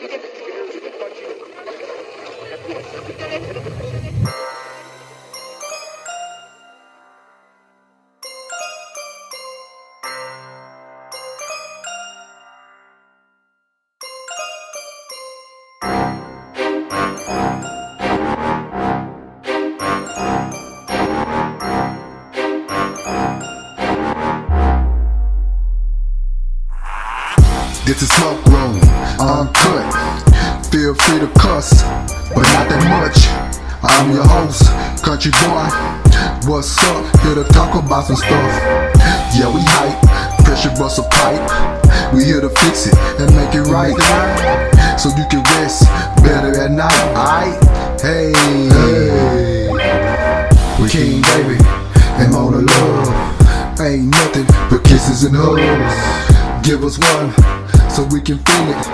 Thank you. What's up? Here to talk about some stuff. Yeah, we hype, pressure bust a pipe. We here to fix it and make it right. So you can rest better at night. Aight? Hey, hey. We king baby and Mona love. Ain't nothing but kisses and hugs. Give us one so we can feel it.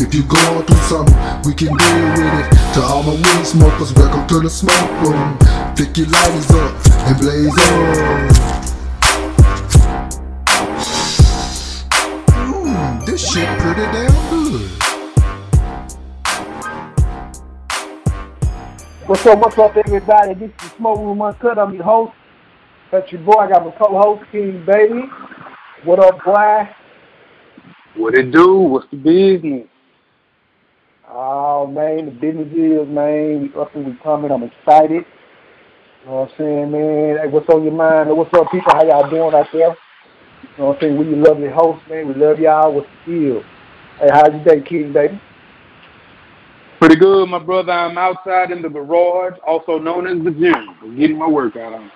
If you going through something, we can deal with it. To all my weed smokers, welcome to the smoke room. Pick your lighters up and blaze on. Mmm, this shit pretty damn good. What's up, what's up, everybody? This is Smoke Room Uncut. I'm your host. That's your boy. I got my co-host, King Baby. What up, boy? What it do? What's the business? Oh, man, the business is, man, we up and we coming. I'm excited. You know what I'm saying, man? Hey, what's on your mind? What's up, people? How y'all doing out there? You know what I'm saying? We your lovely host, man. We love y'all. What's the deal? Hey, how's your day, King Baby? Pretty good, my brother. I'm outside in the garage, also known as the gym. I'm getting my workout on.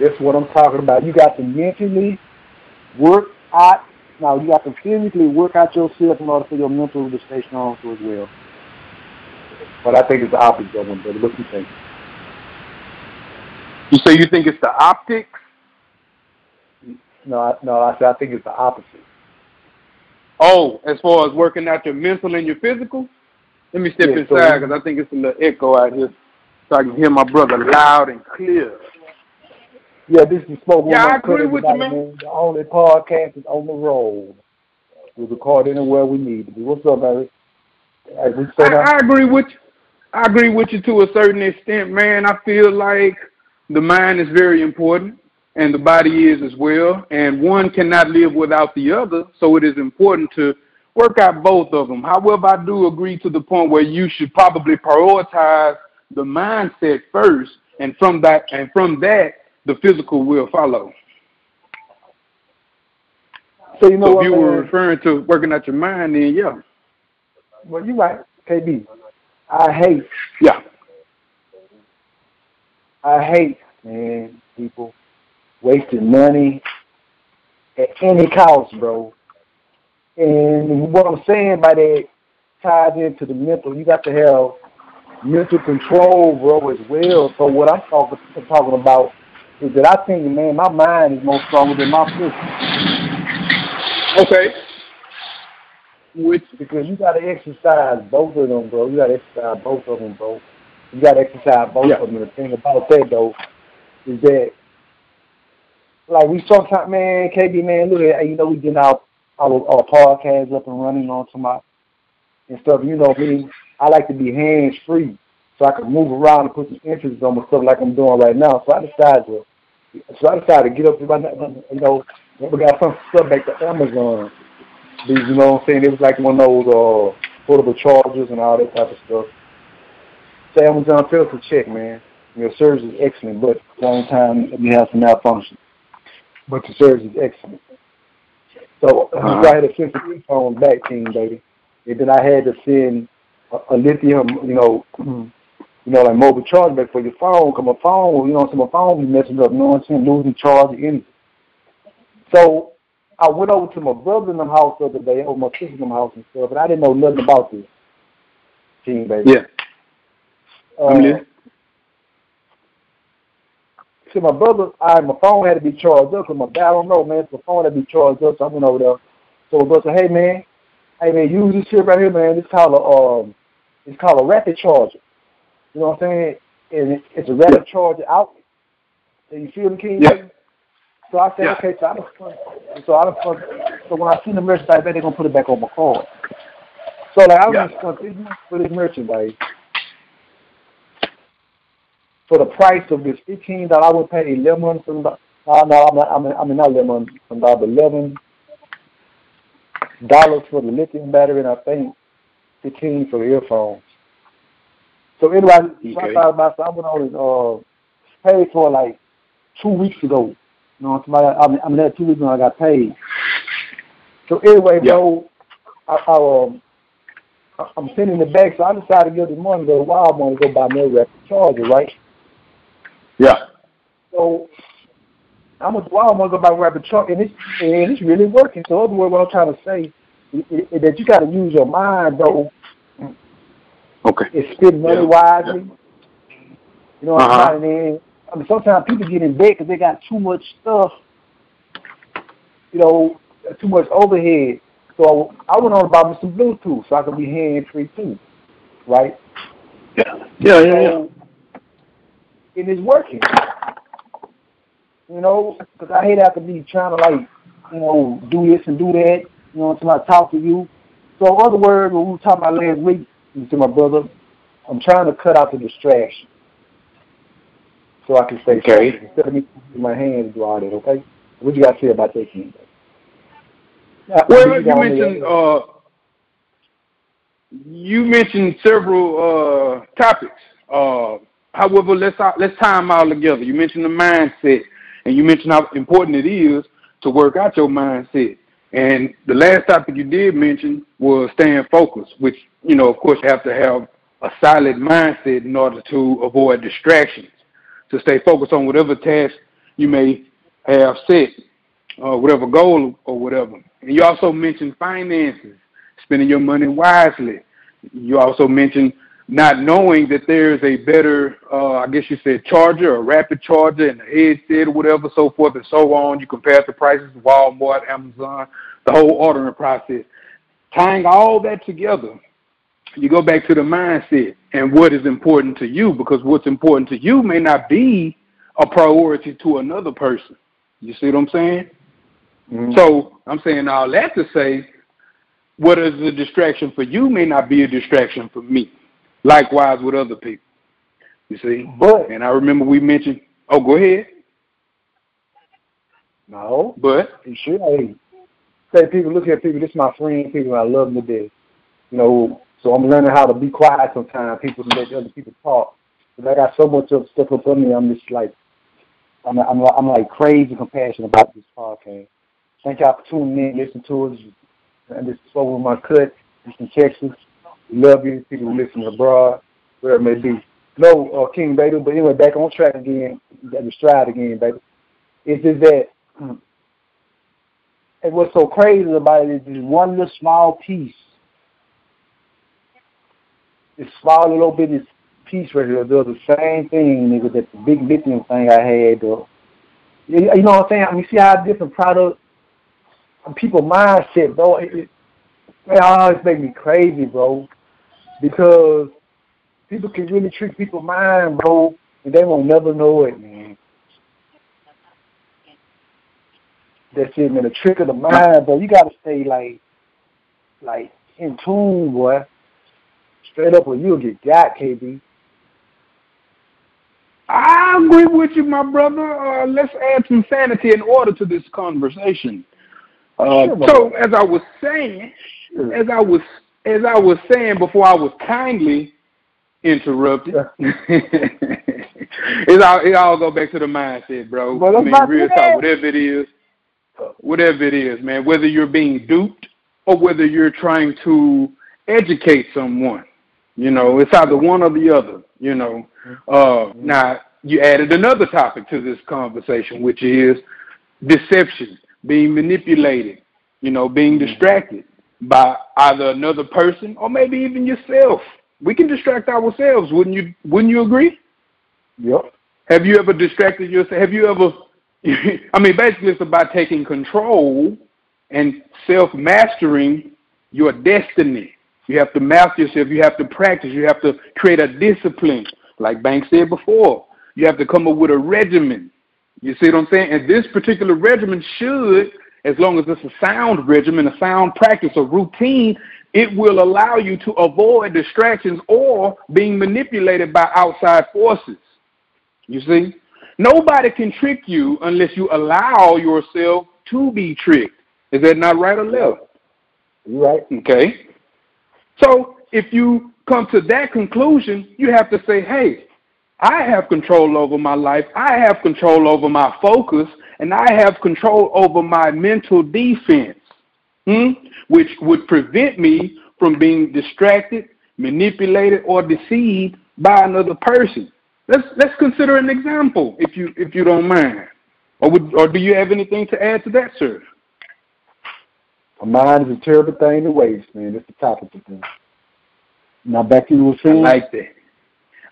That's what I'm talking about. You got to mentally work out. Now, you got to physically work out yourself in order for your mental to stay strong too as well. But I think it's the opposite of them, brother. What you think? You say you think it's the optics? No, I, no, I said I think it's the opposite. Oh, as far as working out your mental and your physical? Let me step Yeah, inside because I think it's a little echo out here so I can hear my brother loud and clear. Yeah, this is Smoke Yeah, I agree with you, man. The only podcast is on the road. We record anywhere we need to be. What's up, baby? Hey, we say I. I agree with you. I agree with you to a certain extent, man. I feel like the mind is very important and the body is as well. And one cannot live without the other. So it is important to work out both of them. However, I do agree to the point where you should probably prioritize the mindset first and from that and from that the physical will follow. So you know So what, if you were referring to working out your mind, then yeah. Well, you're right, KB. I hate, Yeah. I hate, man, people wasting money at any cost, bro. And what I'm saying by that ties into the mental. You got to have mental control, bro, as well. So what I'm talking, talking about is that I think, man, my mind is more stronger than my physical. Okay. Which Because you got to exercise both of them, bro. You got to exercise both of them, bro. You got to exercise both Yeah. of them. The thing about that, though, is that, like, we sometimes, man, KB, man, look at, you know, we getting our, our, our podcast up and running on to my, and stuff. You know me, I like to be hands free so I can move around and put some interest on my stuff like I'm doing right now. So I decided to, so I decided to get up, and you know, we got some stuff back to Amazon. These, you know what I'm saying? It was like one of those uh, portable chargers and all that type of stuff. So Amazon failed to check, man. Your service is excellent, but at the same time you have some malfunction. But the service is excellent. So Uh-huh. I had to send some phone back team, baby. And then I had to send a, a lithium, you know, you know, like mobile charge back for your phone. Cause my phone, you know, so my phone be messing up. You know what I'm saying? Losing charge and anything. So I went over to my brother in the house the other day, over my sister in the house and stuff, and I didn't know nothing about this. Team baby. yeah. Uh. See, my brother, I my phone had to be charged up because my I don't know, man. So my phone had to be charged up, so I went over there. So my brother said, "Hey, man, hey man, use this shit right here, man. It's called a um, it's called a rapid charger. You know what I'm saying? And it, it's a rapid charger out. So you feel the king? Yeah. So I said, Yeah. okay, so I don't so I don't so when I see the merchandise, I bet they're gonna put it back on my card. So like I was Yeah. yeah. spend for this merchandise. For the price of this fifteen dollars, I would pay eleven some. No, no, I'm not. I mean, I mean not eleven dollars, but eleven dollars for the lithium battery, and I think fifteen for the earphones. So anyway, so I Okay. thought about. So I went on and uh, paid for like two weeks ago. You know, somebody, I mean, I mean, that two weeks ago I got paid. So anyway, Yeah. bro, I, I um. I'm sending it back, so I decided to give the money to Walmart to go buy me a rapid charger, right? Yeah. So I'm at Walmart to go buy a rapid charger, and it's and it's really working. So, other what I'm trying to say is, is that you got to use your mind, though. Okay. It's spend money Yeah. wisely. You know what Uh-huh. I'm saying? I mean, sometimes people get in debt because they got too much stuff. You know, too much overhead. So I went on about me some Bluetooth so I could be hands free too, right? Yeah. Yeah. Yeah. Yeah. So, and it's working. You know, because I hate to have to be trying to like, you know, do this and do that. You know, until I talk to you. So, in other words, what we were talking about last week, you to my brother, I'm trying to cut out the distraction, so I can stay Okay. focused instead of me using my hands to do all that. Okay, what you got to say about that, King? Well, got you mentioned uh, you mentioned several uh, topics. Uh, however, let's let's tie them all together. You mentioned the mindset, and you mentioned how important it is to work out your mindset. And the last topic you did mention was staying focused, which you know, of course, you have to have a solid mindset in order to avoid distractions. To stay focused on whatever task you may have set, uh, whatever goal or whatever. And you also mentioned finances, spending your money wisely. You also mentioned not knowing that there's a better, uh, I guess you said charger, a rapid charger, and a headset or whatever, so forth and so on. You compare the prices, Walmart, Amazon, the whole ordering process. Tying all that together, you go back to the mindset and what is important to you because what's important to you may not be a priority to another person. You see what I'm saying? Mhm. So I'm saying all that to say, what is a distraction for you may not be a distraction for me. Likewise with other people. You see? but And I remember we mentioned, oh, go ahead. no, But You should. Hey, say people look at people. This is my friend. People I love them to death. You know, so I'm learning how to be quiet sometimes. People to let other people talk. Cause I got so much of stuff up on me. I'm just like, I'm, I'm, I'm like crazy compassionate about this podcast. Thank y'all for tuning in, listen to us, and this is over my cut. This in Texas. Love you. People who listen abroad, wherever it may be. No, uh, King baby. But anyway, back on track again. Got the stride again, baby. It's just that. mm, and what's so crazy about it is just one little small piece. This small little business piece right here does the same thing, nigga, that the big lithium thing I had. Though. You know what I'm saying? I mean, see how different product, people mindset, bro. It, it, it always make me crazy, bro, because people can really trick people's mind, bro, and they won't never know it, man. That's it, man. The trick of the mind, bro. You gotta stay like, like in tune, boy. Straight up, or you'll get got, KB. I agree with you, my brother. Uh, let's add some sanity and order to this conversation. Uh, so, as I was saying, as I was as I was saying before, I was kindly interrupted. it all it all go back to the mindset, bro. Well, I mean, real talk, whatever it is, whatever it is, man. Whether you're being duped or whether you're trying to educate someone, you know, it's either one or the other. You know. Uh, now you added another topic to this conversation, which is deception, being manipulated, you know, being distracted by either another person or maybe even yourself. We can distract ourselves, wouldn't you? Wouldn't you agree? Yep. Have you ever distracted yourself? Have you ever? I mean, basically, it's about taking control and self mastering your destiny. You have to master yourself. You have to practice. You have to create a discipline, like Banks said before. You have to come up with a regimen. You see what I'm saying? And this particular regimen should, as long as it's a sound regimen, a sound practice, a routine, it will allow you to avoid distractions or being manipulated by outside forces. You see? Nobody can trick you unless you allow yourself to be tricked. Is that not right or left? Right. Okay. So if you come to that conclusion, you have to say, hey, I have control over my life. I have control over my focus, and I have control over my mental defense, hmm? which would prevent me from being distracted, manipulated, or deceived by another person. Let's let's consider an example, if you if you don't mind, or would or do you have anything to add to that, sir? A mind is a terrible thing to waste, man. That's the topic of things. Now back to you were saying. I like that.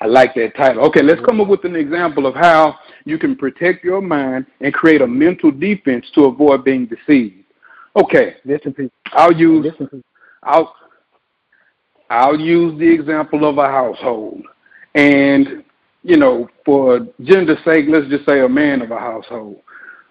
I like that title. Okay, let's come up with an example of how you can protect your mind and create a mental defense to avoid being deceived. Okay, listen, people. I'll use listen, I'll I'll use the example of a household, and you know, for gender's sake, let's just say a man of a household.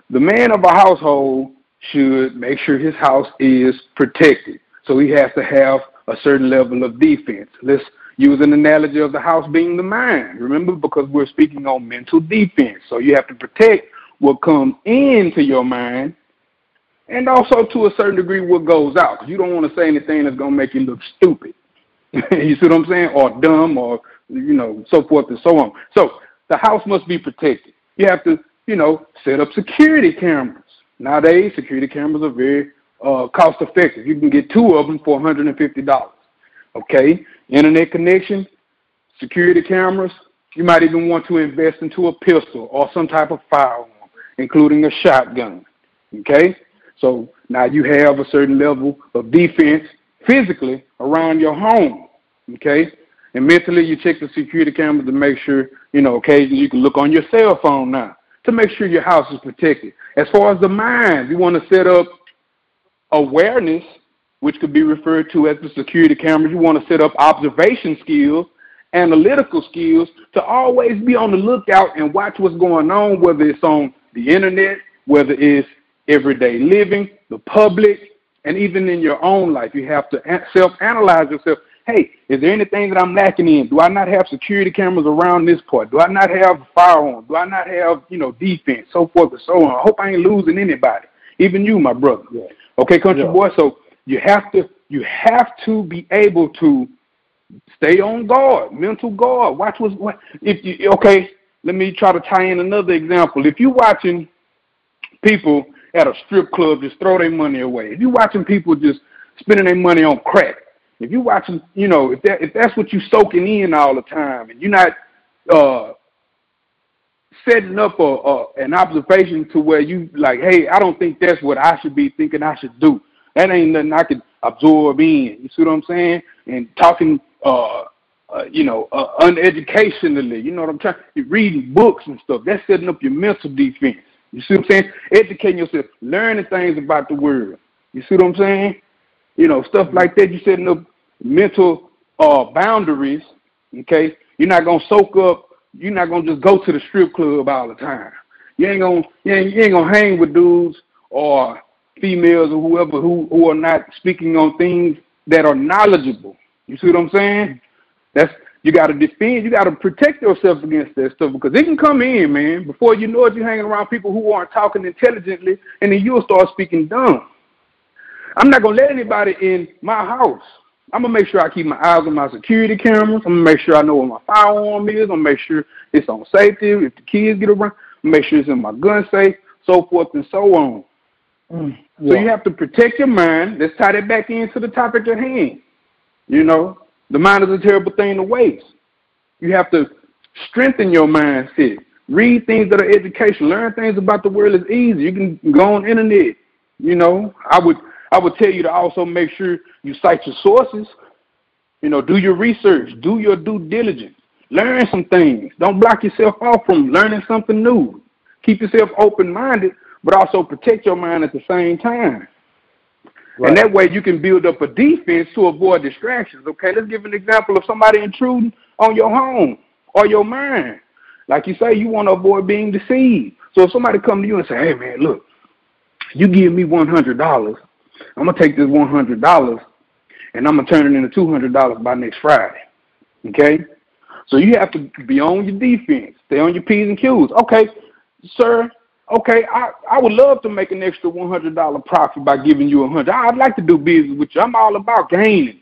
The man of a household should make sure his house is protected. So he has to have a certain level of defense. Let's use an analogy of the house being the mind. Remember, because we're speaking on mental defense. So you have to protect what comes into your mind and also to a certain degree what goes out. You don't want to say anything that's going to make you look stupid. you see what I'm saying? Or dumb or, you know, so forth and so on. So the house must be protected. You have to, you know, set up security cameras. Nowadays, security cameras are very uh, cost effective. You can get two of them for $150. Okay, internet connection, security cameras. You might even want to invest into a pistol or some type of firearm, including a shotgun. Okay, so now you have a certain level of defense physically around your home. Okay, and mentally you check the security cameras to make sure you know occasionally you can look on your cell phone now to make sure your house is protected. As far as the mind, you want to set up awareness, which could be referred to as the security cameras. You want to set up observation skills, analytical skills to always be on the lookout and watch what's going on, whether it's on the internet, whether it's everyday living, the public, and even in your own life. You have to self analyze yourself hey, is there anything that I'm lacking in? Do I not have security cameras around this part? Do I not have firearms? Do I not have, you know, defense, so forth and so on? I hope I ain't losing anybody, even you, my brother. Yeah. Okay, country yeah. boy. So you have to you have to be able to stay on guard, mental guard. Watch what's what. If you okay, let me try to tie in another example. If you're watching people at a strip club just throw their money away, if you're watching people just spending their money on crack, if you're watching, you know, if that if that's what you're soaking in all the time, and you're not uh, setting up a, a an observation to where you like, hey, I don't think that's what I should be thinking I should do. That ain't nothing I can absorb in. You see what I'm saying? And talking, uh, uh you know, uh, uneducationally. You know what I'm trying? You're reading books and stuff. That's setting up your mental defense. You see what I'm saying? Educating yourself, learning things about the world. You see what I'm saying? You know, stuff like that. You're setting up mental uh, boundaries. Okay, you're not gonna soak up. You're not gonna just go to the strip club all the time. You ain't gonna you ain't, you ain't gonna hang with dudes or females or whoever who who are not speaking on things that are knowledgeable. You see what I'm saying? That's you got to defend. You got to protect yourself against that stuff because it can come in, man. Before you know it, you're hanging around people who aren't talking intelligently, and then you'll start speaking dumb. I'm not gonna let anybody in my house. I'm gonna make sure I keep my eyes on my security cameras. I'm gonna make sure I know where my firearm is. I'm gonna make sure it's on safety. If the kids get around, make sure it's in my gun safe, so forth and so on. Mm, yeah. So you have to protect your mind. Let's tie that back into the topic at hand. You know, the mind is a terrible thing to waste. You have to strengthen your mindset. Read things that are education. Learn things about the world is easy. You can go on internet. You know, I would I would tell you to also make sure you cite your sources. You know, do your research, do your due diligence, learn some things. Don't block yourself off from learning something new. Keep yourself open minded, but also protect your mind at the same time. Right. And that way you can build up a defense to avoid distractions. Okay, let's give an example of somebody intruding on your home or your mind. Like you say, you want to avoid being deceived. So if somebody come to you and say, hey man, look, you give me one hundred dollars, I'm gonna take this one hundred dollars and I'm gonna turn it into two hundred dollars by next Friday. Okay, so you have to be on your defense, stay on your p's and q's. Okay, sir. Okay, I, I would love to make an extra one hundred dollar profit by giving you a hundred. I'd like to do business with you. I'm all about gaining.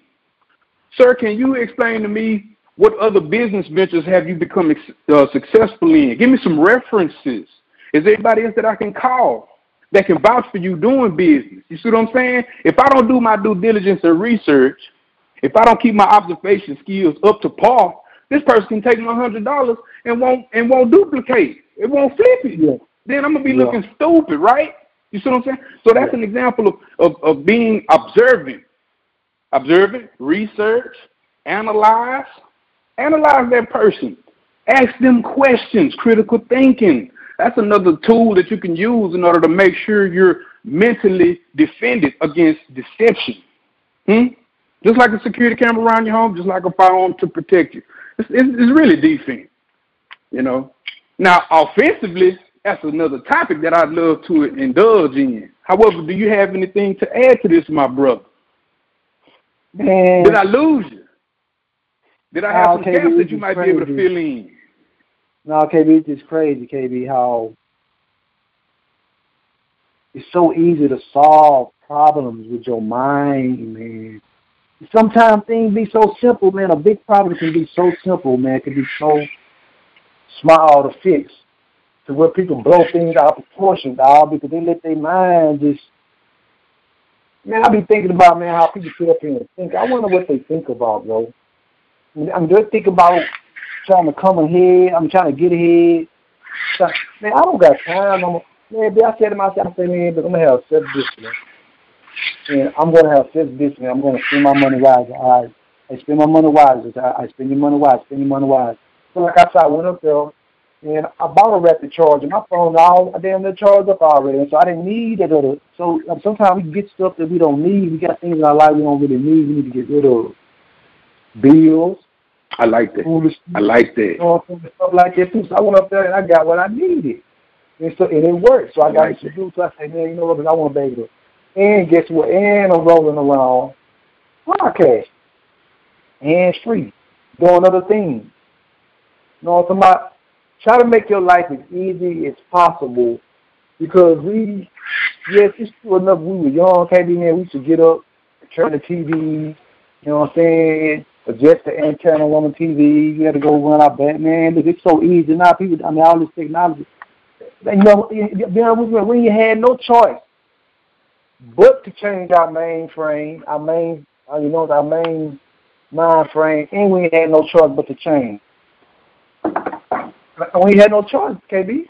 Sir, can you explain to me what other business ventures have you become uh, successful in? Give me some references. Is there anybody else that I can call that can vouch for you doing business? You see what I'm saying? If I don't do my due diligence and research, if I don't keep my observation skills up to par, this person can take my hundred dollars and won't and won't duplicate. It won't flip it. Yeah. Then I'm gonna be yeah. looking stupid, right? You see what I'm saying? So that's yeah. an example of, of, of being observant. Observant, research, analyze, analyze that person. Ask them questions, critical thinking. That's another tool that you can use in order to make sure you're mentally defended against deception. Hmm? Just like a security camera around your home, just like a firearm to protect you. It's, it's, it's really defense, you know. Now, offensively, that's another topic that I'd love to indulge in. However, do you have anything to add to this, my brother? Man. Did I lose you? Did I have some gaps that you might crazy. be able to fill in? No, KB, it's just crazy, KB, how it's so easy to solve problems with your mind, man. Sometimes things be so simple, man. A big problem can be so simple, man. It can be so small to fix to where people blow things out of proportion, dog, because they let their mind just man, I be thinking about man how people sit up here and think. I wonder what they think about, bro. I'm just thinking about trying to come ahead. I'm trying to get ahead. Man, I don't got time. I'm, man, I said to myself, I said, man, but I'm gonna have self discipline. And I'm gonna have self discipline. I'm gonna spend my money wisely. I, I spend my money wisely. I, I spend your money wisely. Spend your money wisely. So like I said, I went up there and I bought a rapid charger. My phone all I damn near charged up already, and so I didn't need that other. So um, sometimes we get stuff that we don't need. We got things in our life we don't really need. We need to get rid of bills. I like that. Foolish, I like that. You know, stuff like that too. So I went up there and I got what I needed, and so and it worked. So I, I got like to do. So I said, man, you know what? I want to be. And guess what? And I'm rolling around podcast, hands free, doing other things. You know what I'm talking about? Try to make your life as easy as possible because we, yes, it's true enough. We were young, KB man. We to get up, turn the TV, you know what I'm saying, adjust the antenna on the TV. You had to go run out back, man. Look, it's so easy now. People, I mean, all this technology. You know, when you had no choice but to change our mainframe, our main, uh, you know, our main mind frame, and we had no choice but to change we had no choice, KB.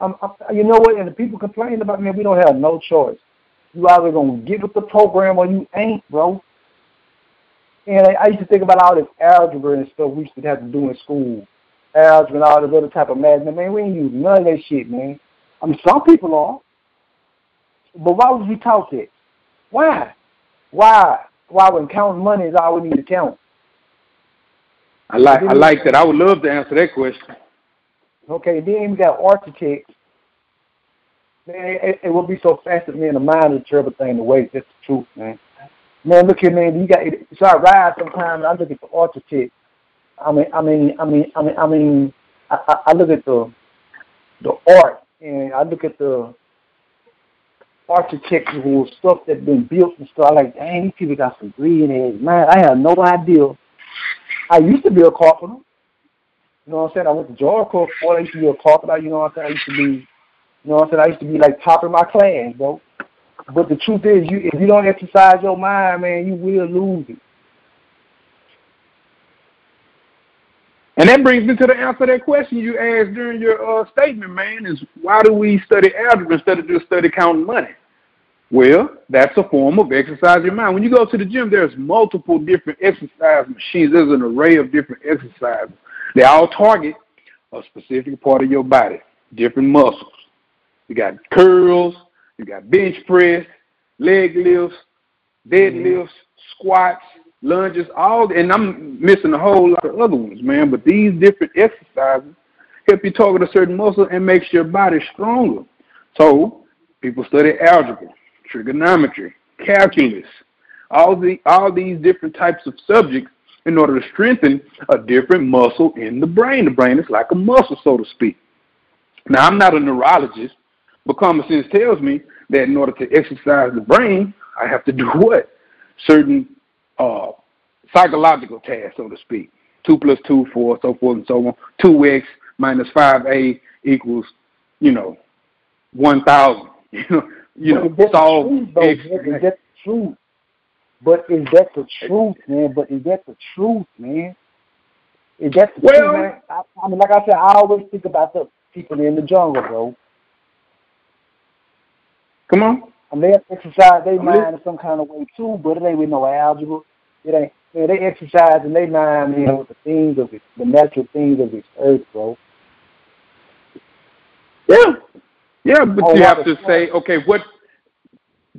Um, you know what? And the people complain about me. We don't have no choice. You either gonna get with the program or you ain't, bro. And I, I used to think about all this algebra and stuff we used to have to do in school, algebra and all this other type of math. Man, we ain't use none of that shit, man. I mean, some people are, but why was we taught that? Why? Why? Why when counting money is all we need to count? I like I like that. I would love to answer that question. Okay, then we got architects. Man, it, it will be so fast that man, the mind is a terrible thing to waste. That's the truth, man. Man, look here, man. You got so I ride sometimes. I look at the architect. I mean, I mean, I mean, I mean, I mean, I, I look at the the art and I look at the architectural stuff that's been built and stuff. I like, dang, these people got some greed in their Man, I had no idea. I used to be a carpenter. You know what I'm saying? I went to Georgia before I used to be a carpenter, you know what I'm saying? I used to be you know what I'm saying? I used to be like of my class, bro. But the truth is you if you don't exercise your mind, man, you will lose it. And that brings me to the answer to that question you asked during your uh, statement, man, is why do we study algebra instead of just study counting money? Well, that's a form of exercise your mind. When you go to the gym, there's multiple different exercise machines. There's an array of different exercises. They all target a specific part of your body, different muscles. You got curls, you got bench press, leg lifts, deadlifts, mm-hmm. squats, lunges, all, and I'm missing a whole lot of other ones, man. But these different exercises help you target a certain muscle and makes your body stronger. So people study algebra, trigonometry, calculus, all the all these different types of subjects in order to strengthen a different muscle in the brain. The brain is like a muscle, so to speak. Now, I'm not a neurologist, but common sense tells me that in order to exercise the brain, I have to do what? Certain uh, psychological tasks, so to speak. Two plus two, four, so forth and so on. Two x minus five a equals, you know, one thousand. You know, you know, solve truth, though, Is that the truth? But is that the truth, man? But is that the truth, man? Is that the well, truth, man? I, I mean, like I said, I always think about the people in the jungle, bro. Come on. I mean, they exercise their mind in some kind of way too, but it ain't with no algebra. It ain't. Man, they exercise and they mind, you know, with the things of it, the natural things of this earth, bro. Yeah, yeah, but oh, you have to say, okay, what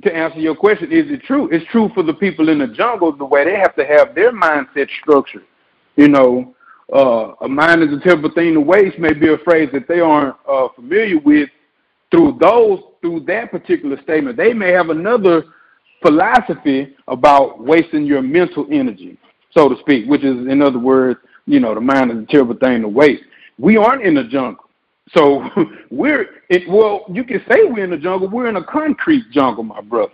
to answer your question, is it true? It's true for the people in the jungle the way they have to have their mindset structured. You know, uh, a mind is a terrible thing to waste may be a phrase that they aren't uh, familiar with. Through those, through that particular statement, they may have another philosophy about wasting your mental energy, so to speak, which is, in other words, you know, the mind is a terrible thing to waste. We aren't in the jungle. So we're it, well, you can say we're in the jungle. We're in a concrete jungle, my brother.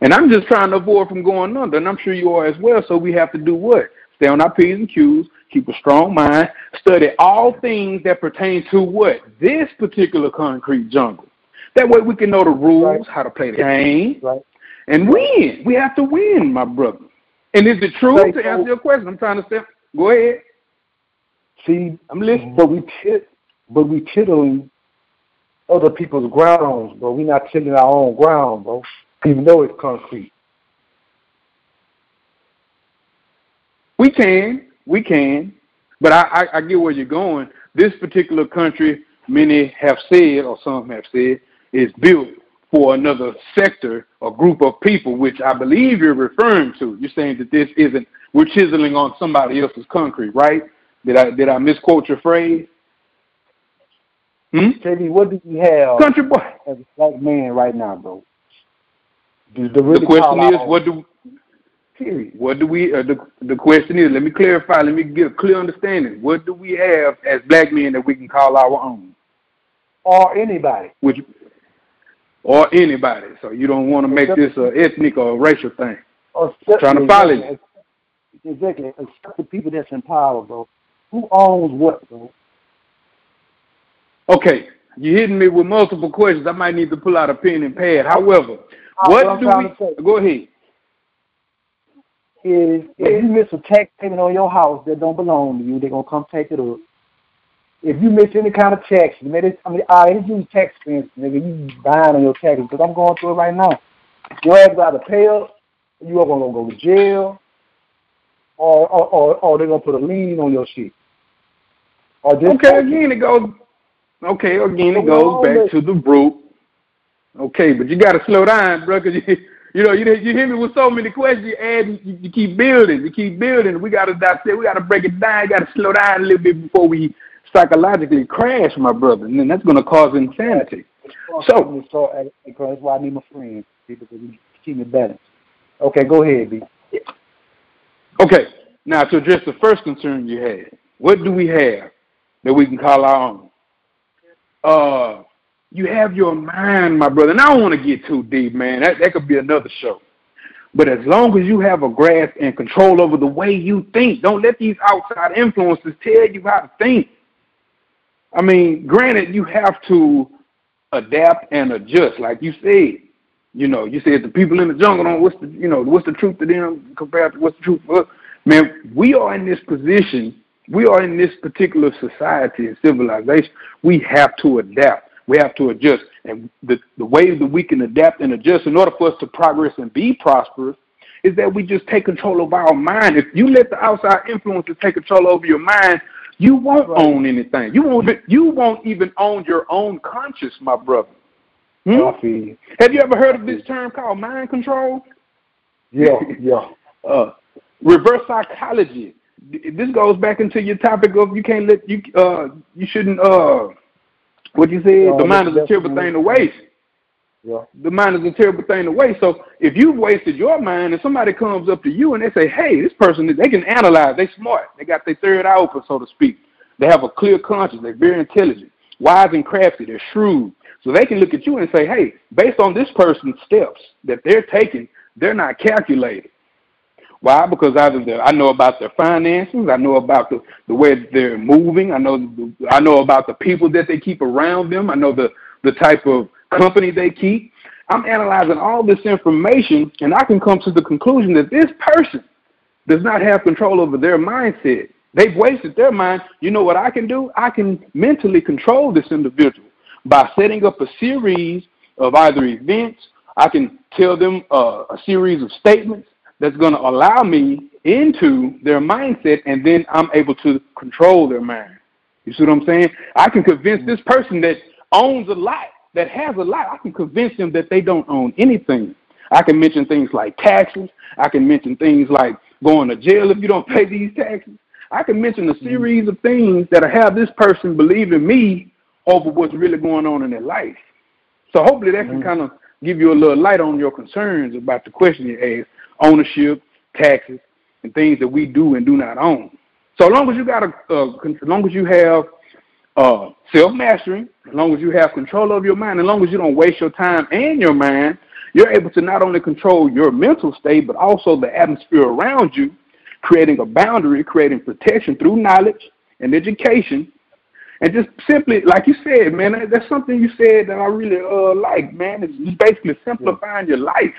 And I'm just trying to avoid from going under, and I'm sure you are as well. So we have to do what? Stay on our P's and Q's, keep a strong mind, study all things that pertain to what? This particular concrete jungle. That way we can know the rules, right. how to play the game, right. and win. We have to win, my brother. And is it true to answer your question? I'm trying to say. Go ahead. See, I'm listening. But we pit, but we tittling other people's grounds, but We're not tilling our own ground, bro. Even though it's concrete. We can, we can, but I, I, I get where you're going. This particular country, many have said, or some have said, is built for another sector or group of people, which I believe you're referring to. You're saying that this isn't we're chiseling on somebody else's concrete, right? Did I did I misquote your phrase? Hmm? What do you have Country boy. as a black man right now, bro? the, really the question is, what do period. What do we? Uh, the the question is, let me clarify. Let me get a clear understanding. What do we have as black men that we can call our own? Or anybody. Which, or anybody. So you don't want to make this an ethnic or racial thing. Or trying to follow you. Exactly. Except the people that's in power, bro. Who owns what, bro? Okay, you're hitting me with multiple questions. I might need to pull out a pen and pad. However, what do we? Go ahead. Is if you miss a tax payment on your house that don't belong to you, they're gonna come take it up. If you miss any kind of tax, man, I mean, I ain't use tax expense, nigga. You buying on your taxes because I'm going through it right now. Your ass got to pay up. You are gonna go to jail, or or or, or they're gonna put a lien on your shit. Or okay, again it goes Okay, again, it goes back to the root. Okay, but you got to slow down, bro, because you, you know, you, you hear me with so many questions, you add, you, you keep building, you keep building. We got to dissect, we got to break it down, you got to slow down a little bit before we psychologically crash, my brother, and then that's going to cause insanity. So, that's why I need my friends, because we keep it balanced. Okay, go ahead, B. Okay, now to address the first concern you had, what do we have that we can call our own? Uh, you have your mind, my brother. And I don't want to get too deep, man. That that could be another show. But as long as you have a grasp and control over the way you think, don't let these outside influences tell you how to think. I mean, granted, you have to adapt and adjust, like you said. You know, you said the people in the jungle don't what's the you know what's the truth to them compared to what's the truth for us. Man, we are in this position we are in this particular society and civilization, we have to adapt. We have to adjust. And the, the way that we can adapt and adjust in order for us to progress and be prosperous is that we just take control of our mind. If you let the outside influences take control over your mind, you won't right. own anything. You won't. You won't even own your own conscience, my brother. Hmm? Have you ever heard of this term called mind control? Yeah, yeah. Uh, reverse psychology this goes back into your topic of you can't let you uh you shouldn't uh what you said the mind is a terrible thing to waste. Yeah. The mind is a terrible thing to waste. So if you've wasted your mind and somebody comes up to you and they say, hey, this person, they can analyze. They smart. They got their third eye open, so to speak. They have a clear conscience. They're very intelligent, wise and crafty. They're shrewd. So they can look at you and say, hey, based on this person's steps that they're taking, they're not calculated. Why? Because either I know about their finances, I know about the, the way they're moving, I know I know about the people that they keep around them, I know the, the type of company they keep. I'm analyzing all this information and I can come to the conclusion that this person does not have control over their mindset. They've wasted their mind. You know what I can do? I can mentally control this individual by setting up a series of either events. I can tell them uh, a series of statements that's going to allow me into their mindset, and then I'm able to control their mind. You see what I'm saying? I can convince this person that owns a lot, that has a lot, I can convince them that they don't own anything. I can mention things like taxes. I can mention things like going to jail if you don't pay these taxes. I can mention a series of things that will have this person believe in me over what's really going on in their life. So hopefully that can mm-hmm. kind of give you a little light on your concerns about the question you asked, ownership, taxes, and things that we do and do not own. So as long as you got a, uh, as long as you have uh, self mastery, as long as you have control of your mind, as long as you don't waste your time and your mind, you're able to not only control your mental state but also the atmosphere around you, creating a boundary, creating protection through knowledge and education and just simply, like you said, man, that's something you said that I really uh like, man. It's basically simplifying your life.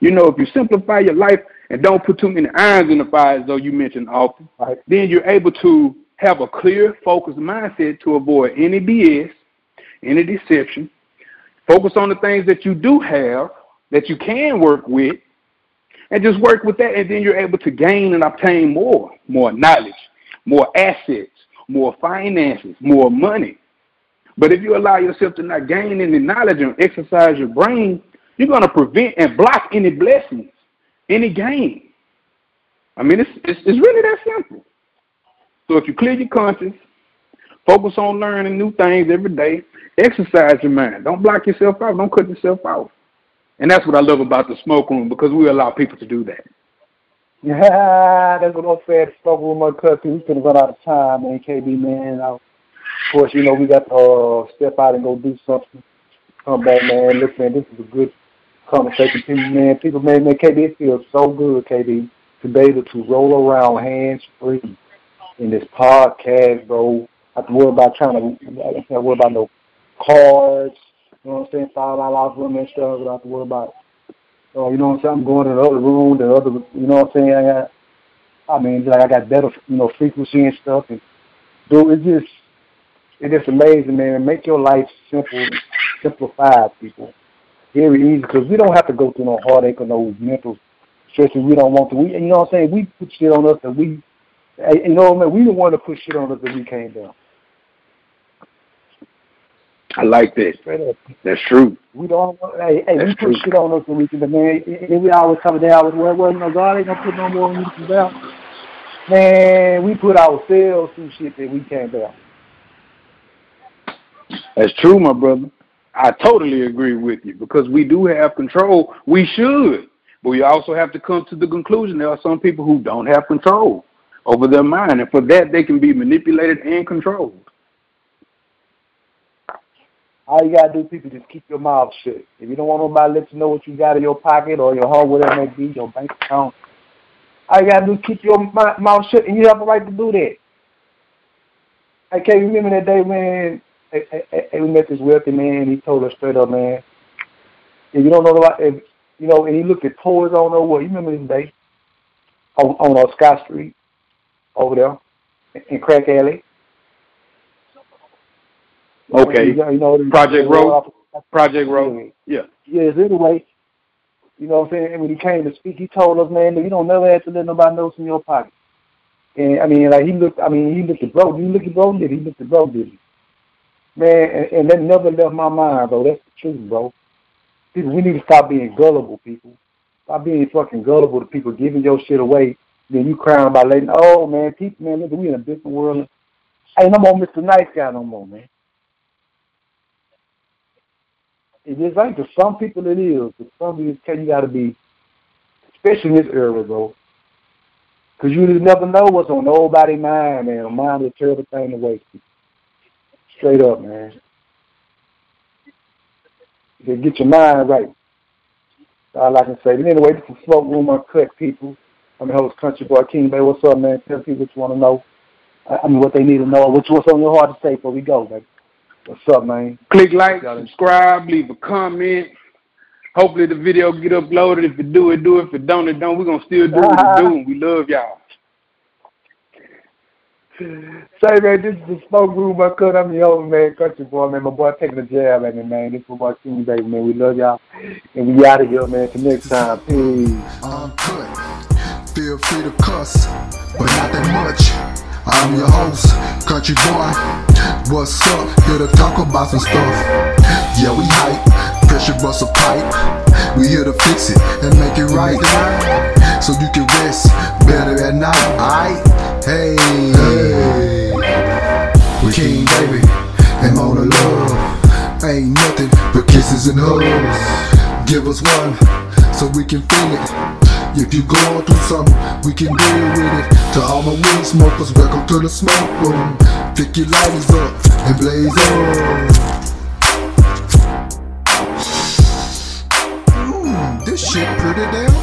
You know, if you simplify your life and don't put too many irons in the fire, as though you mentioned often, right. then you're able to have a clear, focused mindset to avoid any BS, any deception. Focus on the things that you do have, that you can work with, and just work with that, and then you're able to gain and obtain more, more knowledge, more assets, more finances, more money. But if you allow yourself to not gain any knowledge and exercise your brain, you're going to prevent and block any blessings, any gain. I mean, it's, it's, it's really that simple. So if you clear your conscience, focus on learning new things every day, exercise your mind. Don't block yourself out. Don't cut yourself out. And that's what I love about the smoke room because we allow people to do that. Yeah, that's what I'm saying. With my cousin. We couldn't run out of time, man. KB, man. I, of course, you know, we got to uh, step out and go do something. Come back, man. Man, this is a good conversation. People, man, people, man, man, KB, it feels so good, KB, to be able to roll around hands free in this podcast, bro. I have to worry about trying to, I have to worry about no cards, you know what I'm saying, five dollars women and stuff. I don't have to worry about so you know what I'm saying? I'm going to the other room, the other, you know what I'm saying? I got, I mean, like I got better, you know, frequency and stuff. And dude, it's just, it's just amazing, man. Make your life simple, simplify people. Very easy because we don't have to go through no heartache or no mental stresses we don't want to. We, you know what I'm saying? We put shit on us that we, you know what I mean? We don't want to put shit on us that we can't do. I like that. That's true. We don't. Hey, hey, That's we put shit on us the weekend, but man, and we always come down with, well, well, you know, God ain't gonna put no more on you down. Man, we put ourselves through shit that we can't bear. That's true, my brother. I totally agree with you because we do have control. We should, but we also have to come to the conclusion there are some people who don't have control over their mind, and for that they can be manipulated and controlled. All you gotta do, people, just keep your mouth shut. If you don't want nobody to let you know what you got in your pocket or your home, whatever it may be, your bank account, all you gotta do keep your mouth shut, and you have a right to do that. I can't remember that day when we met this wealthy man. He told us straight up, man, if you don't know about, if, you know, and he looked at toys on the what? You remember this day on on uh, Scott Street over there in Crack Alley. Okay. You know, Project Road. Project Road. Yeah. Yes. Anyway, you know what I'm saying. And when he came to speak, he told us, man, you don't never have to let nobody know in your pocket. And I mean, like he looked. I mean, he looked at bro. You look at bro, did he? looked at bro, did he? Man, and, and that never left my mind, bro. That's the truth, bro. People, we need to stop being gullible, people. Stop being fucking gullible to people giving your shit away. Then you crying about letting, oh man, people, man, look, we in a different world. Ain't no more Mr. Nice Guy no more, man. It just ain't. To some people it is. To some people tell you gotta be, especially in this era, bro. Cause you just never know what's on nobody's mind, man. Mind is a terrible thing to waste. Straight up, man. You get your mind right. all I can say. But anyway, this is Smoke Room Uncut, people. I'm your host, Country Boy King Bay. What's up, man? Tell people what you want to know. I mean, what they need to know. What's, what's on your heart to say before we go, baby. What's up, man? Click like, subscribe, leave a comment. Hopefully the video get uploaded. If it do, it do. If it don't, it don't. We're going to still do what we do. We love y'all. Say, man, this is the smoke room. I cut. I'm the old man, country boy, man. My boy taking a jab at me, man. This is my team, baby, man. We love y'all. And we out of here, man. Till next time. Peace. Uncut. Feel free to cuss, but not that much. I'm your host, country boy. What's up? Here to talk about some stuff. Yeah, we hype. Pressure bust a pipe. We here to fix it and make it right. So you can rest better at night. alright? Hey. King Baby and Mona Love. Ain't nothing but kisses and hugs. Give us one so we can feel it. If you going through something, we can deal with it. To all my weed smokers, welcome to the smoke room. Pick your lighters up and blaze on. Mmm, this shit pretty damn